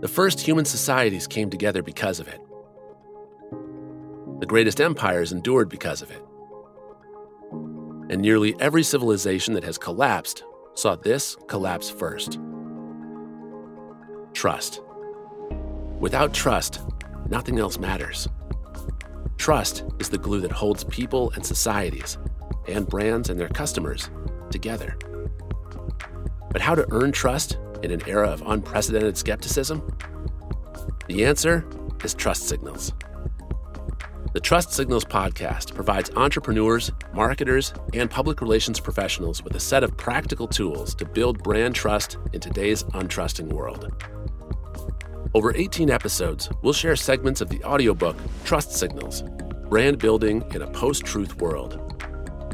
The first human societies came together because of it. The greatest empires endured because of it. And nearly every civilization that has collapsed saw this collapse first. Trust. Without trust, nothing else matters. Trust is the glue that holds people and societies, and brands and their customers, together. But how to earn trust in an era of unprecedented skepticism? The answer is trust signals. The Trust Signals podcast provides entrepreneurs, marketers, and public relations professionals with a set of practical tools to build brand trust in today's untrusting world. Over 18 episodes, we'll share segments of the audiobook Trust Signals Brand Building in a Post Truth World.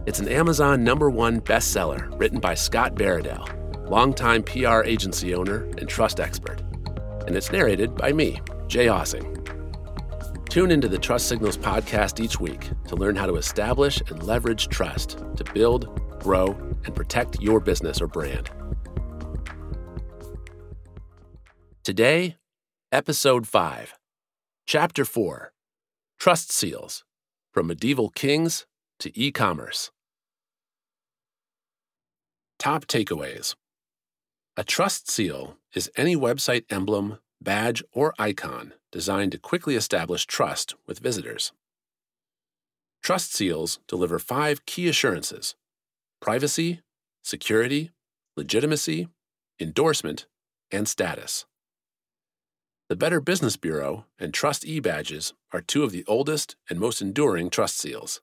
It's an Amazon number one bestseller written by Scott Baradell, longtime PR agency owner and trust expert. And it's narrated by me, Jay Ossing. Tune into the Trust Signals podcast each week to learn how to establish and leverage trust to build, grow, and protect your business or brand. Today, Episode 5, Chapter 4 Trust Seals From Medieval Kings to E Commerce. Top takeaways A trust seal is any website emblem, badge, or icon designed to quickly establish trust with visitors. Trust seals deliver five key assurances privacy, security, legitimacy, endorsement, and status. The Better Business Bureau and Trust E badges are two of the oldest and most enduring trust seals.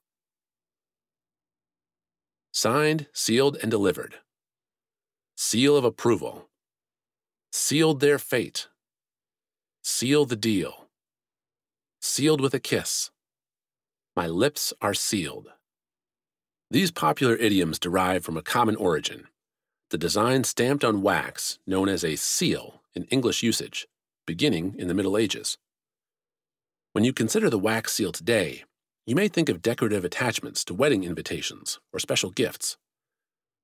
Signed, sealed, and delivered. Seal of approval. Sealed their fate. Seal the deal. Sealed with a kiss. My lips are sealed. These popular idioms derive from a common origin the design stamped on wax, known as a seal in English usage beginning in the Middle Ages. When you consider the wax seal today, you may think of decorative attachments to wedding invitations or special gifts.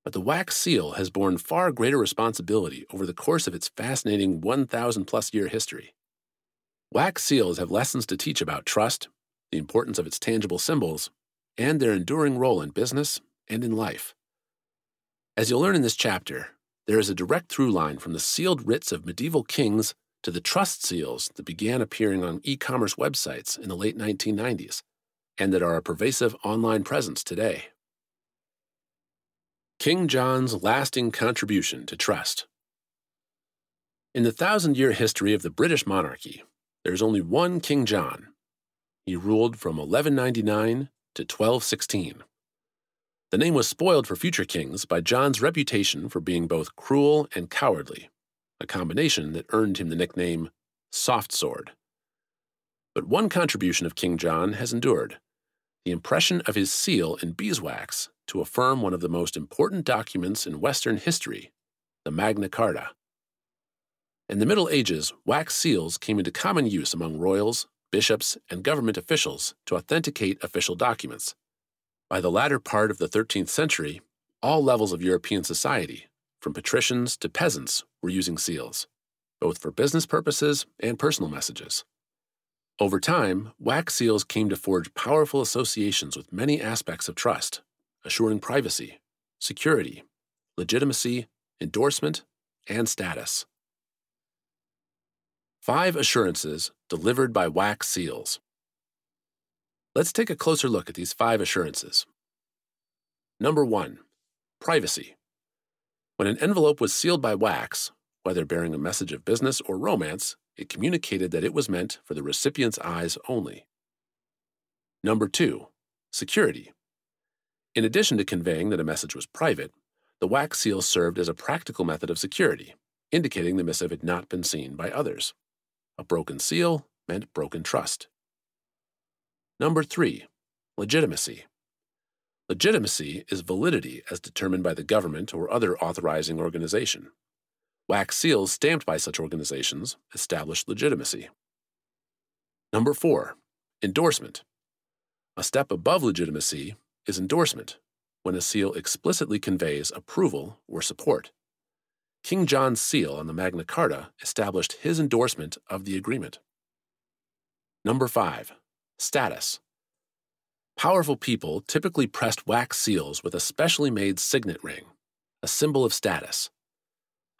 But the wax seal has borne far greater responsibility over the course of its fascinating 1,000 plus year history. Wax seals have lessons to teach about trust, the importance of its tangible symbols, and their enduring role in business and in life. As you'll learn in this chapter, there is a direct through line from the sealed writs of medieval kings to the trust seals that began appearing on e commerce websites in the late 1990s and that are a pervasive online presence today. King John's lasting contribution to trust. In the thousand year history of the British monarchy, there's only one King John. He ruled from 1199 to 1216. The name was spoiled for future kings by John's reputation for being both cruel and cowardly a combination that earned him the nickname Soft Sword. But one contribution of King John has endured the impression of his seal in beeswax to affirm one of the most important documents in Western history, the Magna Carta. In the Middle Ages, wax seals came into common use among royals, bishops, and government officials to authenticate official documents. By the latter part of the 13th century, all levels of European society, from patricians to peasants, were using seals, both for business purposes and personal messages. Over time, wax seals came to forge powerful associations with many aspects of trust, assuring privacy, security, legitimacy, endorsement, and status. Five assurances delivered by wax seals. Let's take a closer look at these five assurances. Number one, privacy. When an envelope was sealed by wax, whether bearing a message of business or romance, it communicated that it was meant for the recipient's eyes only. Number two, security. In addition to conveying that a message was private, the wax seal served as a practical method of security, indicating the missive had not been seen by others. A broken seal meant broken trust. Number three, legitimacy. Legitimacy is validity as determined by the government or other authorizing organization. Wax seals stamped by such organizations establish legitimacy. Number four, endorsement. A step above legitimacy is endorsement, when a seal explicitly conveys approval or support. King John's seal on the Magna Carta established his endorsement of the agreement. Number 5. Status. Powerful people typically pressed wax seals with a specially made signet ring, a symbol of status.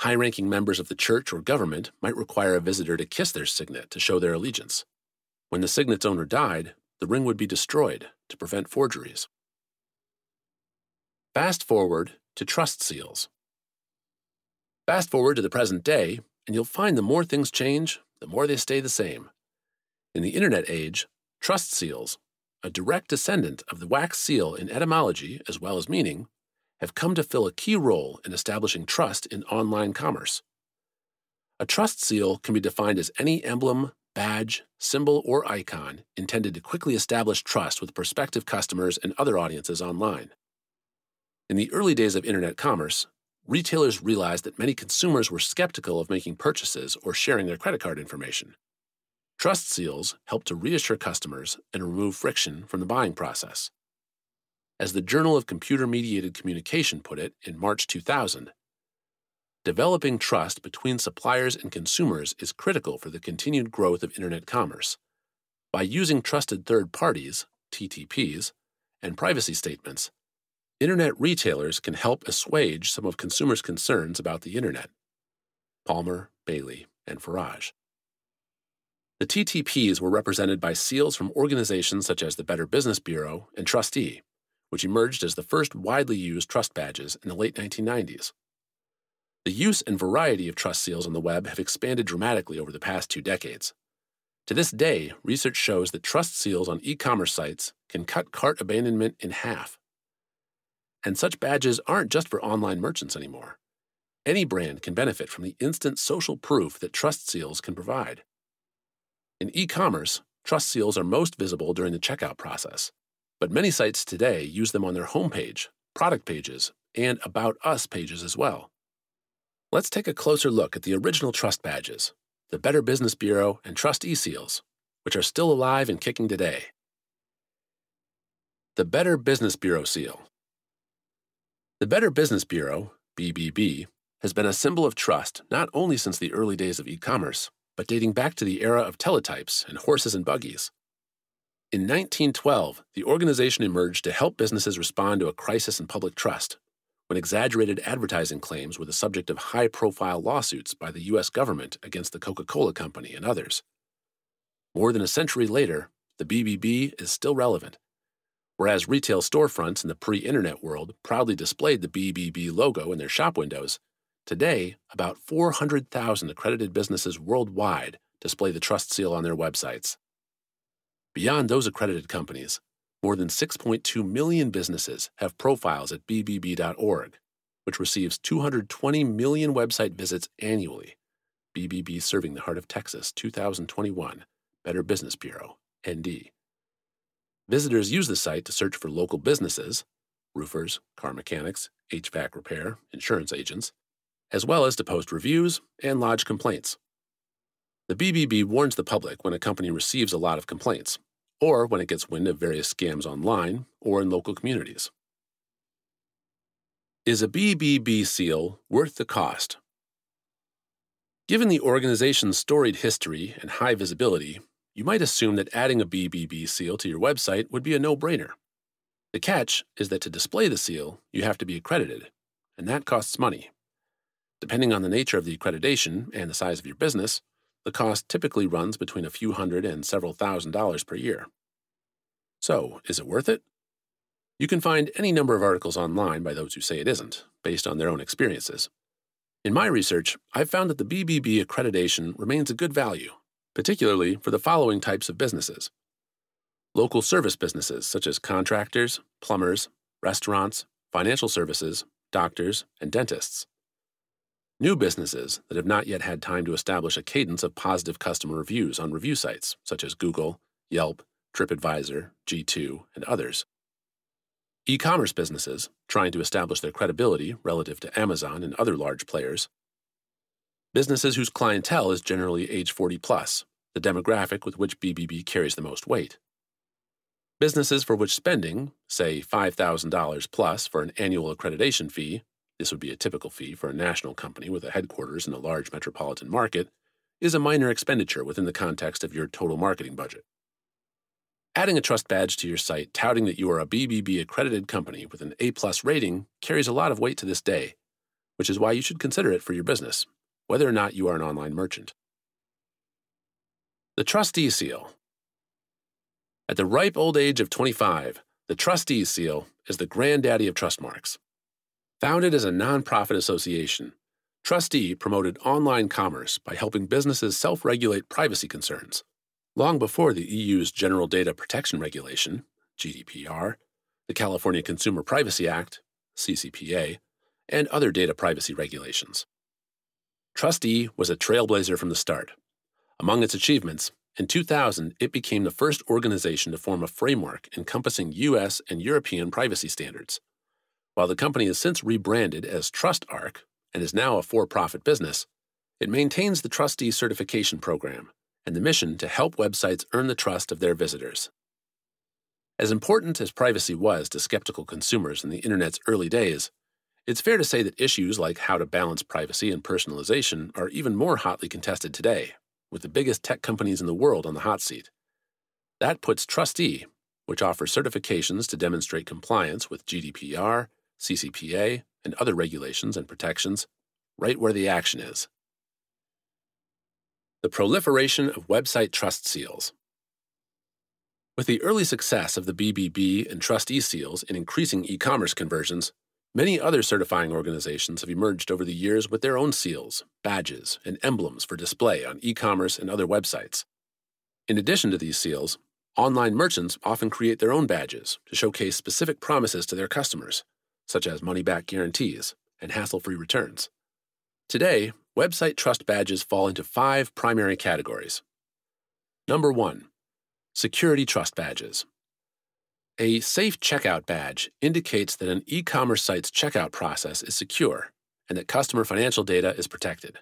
High ranking members of the church or government might require a visitor to kiss their signet to show their allegiance. When the signet's owner died, the ring would be destroyed to prevent forgeries. Fast forward to trust seals. Fast forward to the present day, and you'll find the more things change, the more they stay the same. In the Internet age, trust seals, a direct descendant of the wax seal in etymology as well as meaning, have come to fill a key role in establishing trust in online commerce. A trust seal can be defined as any emblem, badge, symbol, or icon intended to quickly establish trust with prospective customers and other audiences online. In the early days of internet commerce, retailers realized that many consumers were skeptical of making purchases or sharing their credit card information. Trust seals help to reassure customers and remove friction from the buying process. As the Journal of Computer Mediated Communication put it in March 2000, developing trust between suppliers and consumers is critical for the continued growth of Internet commerce. By using trusted third parties, TTPs, and privacy statements, Internet retailers can help assuage some of consumers' concerns about the Internet. Palmer, Bailey, and Faraj. The TTPs were represented by seals from organizations such as the Better Business Bureau and TRUSTe, which emerged as the first widely used trust badges in the late 1990s. The use and variety of trust seals on the web have expanded dramatically over the past two decades. To this day, research shows that trust seals on e commerce sites can cut cart abandonment in half. And such badges aren't just for online merchants anymore. Any brand can benefit from the instant social proof that trust seals can provide. In e commerce, trust seals are most visible during the checkout process, but many sites today use them on their homepage, product pages, and About Us pages as well. Let's take a closer look at the original trust badges, the Better Business Bureau and TRUSTe-seals, which are still alive and kicking today. The Better Business Bureau seal. The Better Business Bureau, BBB, has been a symbol of trust not only since the early days of e-commerce, but dating back to the era of teletypes and horses and buggies. In 1912, the organization emerged to help businesses respond to a crisis in public trust when exaggerated advertising claims were the subject of high profile lawsuits by the U.S. government against the Coca Cola Company and others. More than a century later, the BBB is still relevant. Whereas retail storefronts in the pre internet world proudly displayed the BBB logo in their shop windows, today about 400,000 accredited businesses worldwide display the trust seal on their websites. Beyond those accredited companies, more than 6.2 million businesses have profiles at bbb.org, which receives 220 million website visits annually. BBB Serving the Heart of Texas 2021, Better Business Bureau, ND. Visitors use the site to search for local businesses, roofers, car mechanics, HVAC repair, insurance agents, as well as to post reviews and lodge complaints. The BBB warns the public when a company receives a lot of complaints, or when it gets wind of various scams online or in local communities. Is a BBB seal worth the cost? Given the organization's storied history and high visibility, you might assume that adding a BBB seal to your website would be a no brainer. The catch is that to display the seal, you have to be accredited, and that costs money. Depending on the nature of the accreditation and the size of your business, the cost typically runs between a few hundred and several thousand dollars per year. So, is it worth it? You can find any number of articles online by those who say it isn't, based on their own experiences. In my research, I've found that the BBB accreditation remains a good value, particularly for the following types of businesses local service businesses such as contractors, plumbers, restaurants, financial services, doctors, and dentists. New businesses that have not yet had time to establish a cadence of positive customer reviews on review sites such as Google, Yelp, TripAdvisor, G2, and others. E commerce businesses trying to establish their credibility relative to Amazon and other large players. Businesses whose clientele is generally age 40 plus, the demographic with which BBB carries the most weight. Businesses for which spending, say $5,000 plus for an annual accreditation fee, this would be a typical fee for a national company with a headquarters in a large metropolitan market, is a minor expenditure within the context of your total marketing budget. Adding a trust badge to your site touting that you are a BBB accredited company with an A plus rating carries a lot of weight to this day, which is why you should consider it for your business, whether or not you are an online merchant. The TRUSTe Seal. At the ripe old age of 25, the TRUSTe Seal is the granddaddy of trust marks. Founded as a nonprofit association, TRUSTe promoted online commerce by helping businesses self regulate privacy concerns. Long before the EU's General Data Protection Regulation, GDPR, the California Consumer Privacy Act, CCPA, and other data privacy regulations. TRUSTe was a trailblazer from the start. Among its achievements, in 2000, it became the first organization to form a framework encompassing U.S. and European privacy standards. While the company has since rebranded as TrustArc and is now a for profit business, it maintains the TRUSTe certification program and the mission to help websites earn the trust of their visitors. As important as privacy was to skeptical consumers in the Internet's early days, it's fair to say that issues like how to balance privacy and personalization are even more hotly contested today, with the biggest tech companies in the world on the hot seat. That puts TRUSTe, which offers certifications to demonstrate compliance with GDPR, CCPA, and other regulations and protections, right where the action is. The proliferation of website trust seals. With the early success of the BBB and TRUSTe seals in increasing e commerce conversions, many other certifying organizations have emerged over the years with their own seals, badges, and emblems for display on e commerce and other websites. In addition to these seals, online merchants often create their own badges to showcase specific promises to their customers such as money back guarantees and hassle free returns. Today, website trust badges fall into five primary categories. Number one, security trust badges. A safe checkout badge indicates that an e commerce site's checkout process is secure and that customer financial data is protected.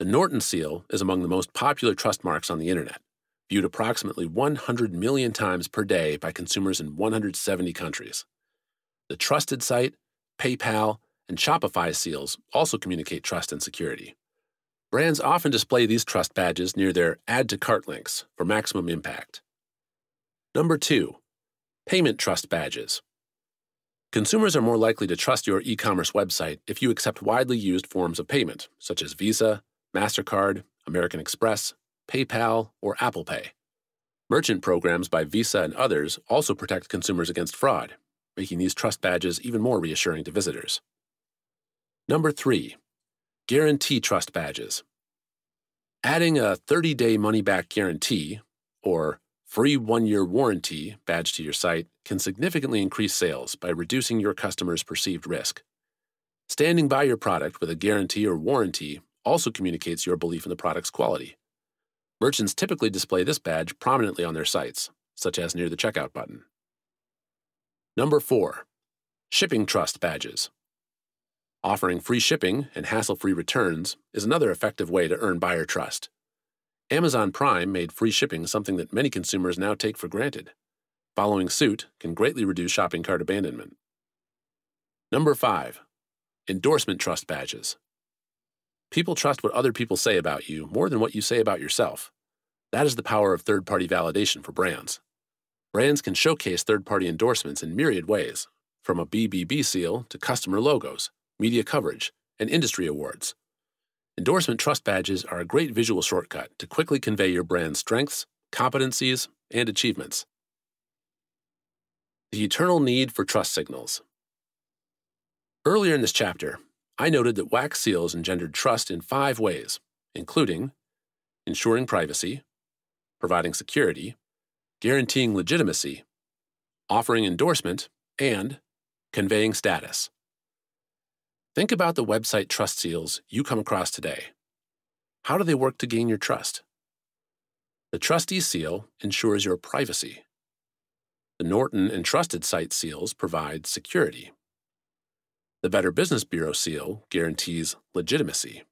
The Norton seal is among the most popular trust marks on the internet, viewed approximately 100 million times per day by consumers in 170 countries. The Trusted Site, PayPal, and Shopify seals also communicate trust and security. Brands often display these trust badges near their Add to Cart links for maximum impact. Number two, payment trust badges. Consumers are more likely to trust your e commerce website if you accept widely used forms of payment, such as Visa, MasterCard, American Express, PayPal, or Apple Pay. Merchant programs by Visa and others also protect consumers against fraud, making these trust badges even more reassuring to visitors. Number three, guarantee trust badges. Adding a 30 day money back guarantee, or free one year warranty badge to your site can significantly increase sales by reducing your customers' perceived risk. Standing by your product with a guarantee or warranty also communicates your belief in the product's quality. Merchants typically display this badge prominently on their sites, such as near the checkout button. Number four, shipping trust badges. Offering free shipping and hassle free returns is another effective way to earn buyer trust. Amazon Prime made free shipping something that many consumers now take for granted. Following suit can greatly reduce shopping cart abandonment. Number five, endorsement trust badges. People trust what other people say about you more than what you say about yourself. That is the power of third party validation for brands. Brands can showcase third party endorsements in myriad ways, from a BBB seal to customer logos, media coverage, and industry awards. Endorsement trust badges are a great visual shortcut to quickly convey your brand's strengths, competencies, and achievements. The eternal need for trust signals. Earlier in this chapter, I noted that wax seals engendered trust in five ways, including ensuring privacy, providing security, guaranteeing legitimacy, offering endorsement, and conveying status. Think about the website trust seals you come across today. How do they work to gain your trust? The TRUSTe seal ensures your privacy. The Norton and Trusted Site seals provide security. The Better Business Bureau seal guarantees legitimacy.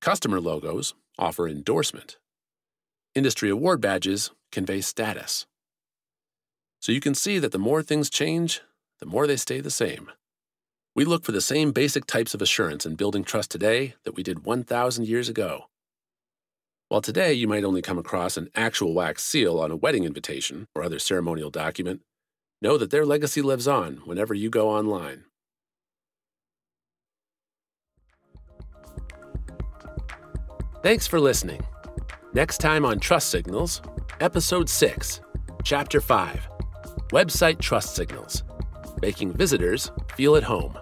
Customer logos offer endorsement. Industry award badges convey status. So you can see that the more things change, the more they stay the same. We look for the same basic types of assurance in building trust today that we did 1,000 years ago. While today you might only come across an actual wax seal on a wedding invitation or other ceremonial document, know that their legacy lives on whenever you go online. Thanks for listening. Next time on Trust Signals, Episode 6, Chapter 5 Website Trust Signals Making Visitors Feel at Home.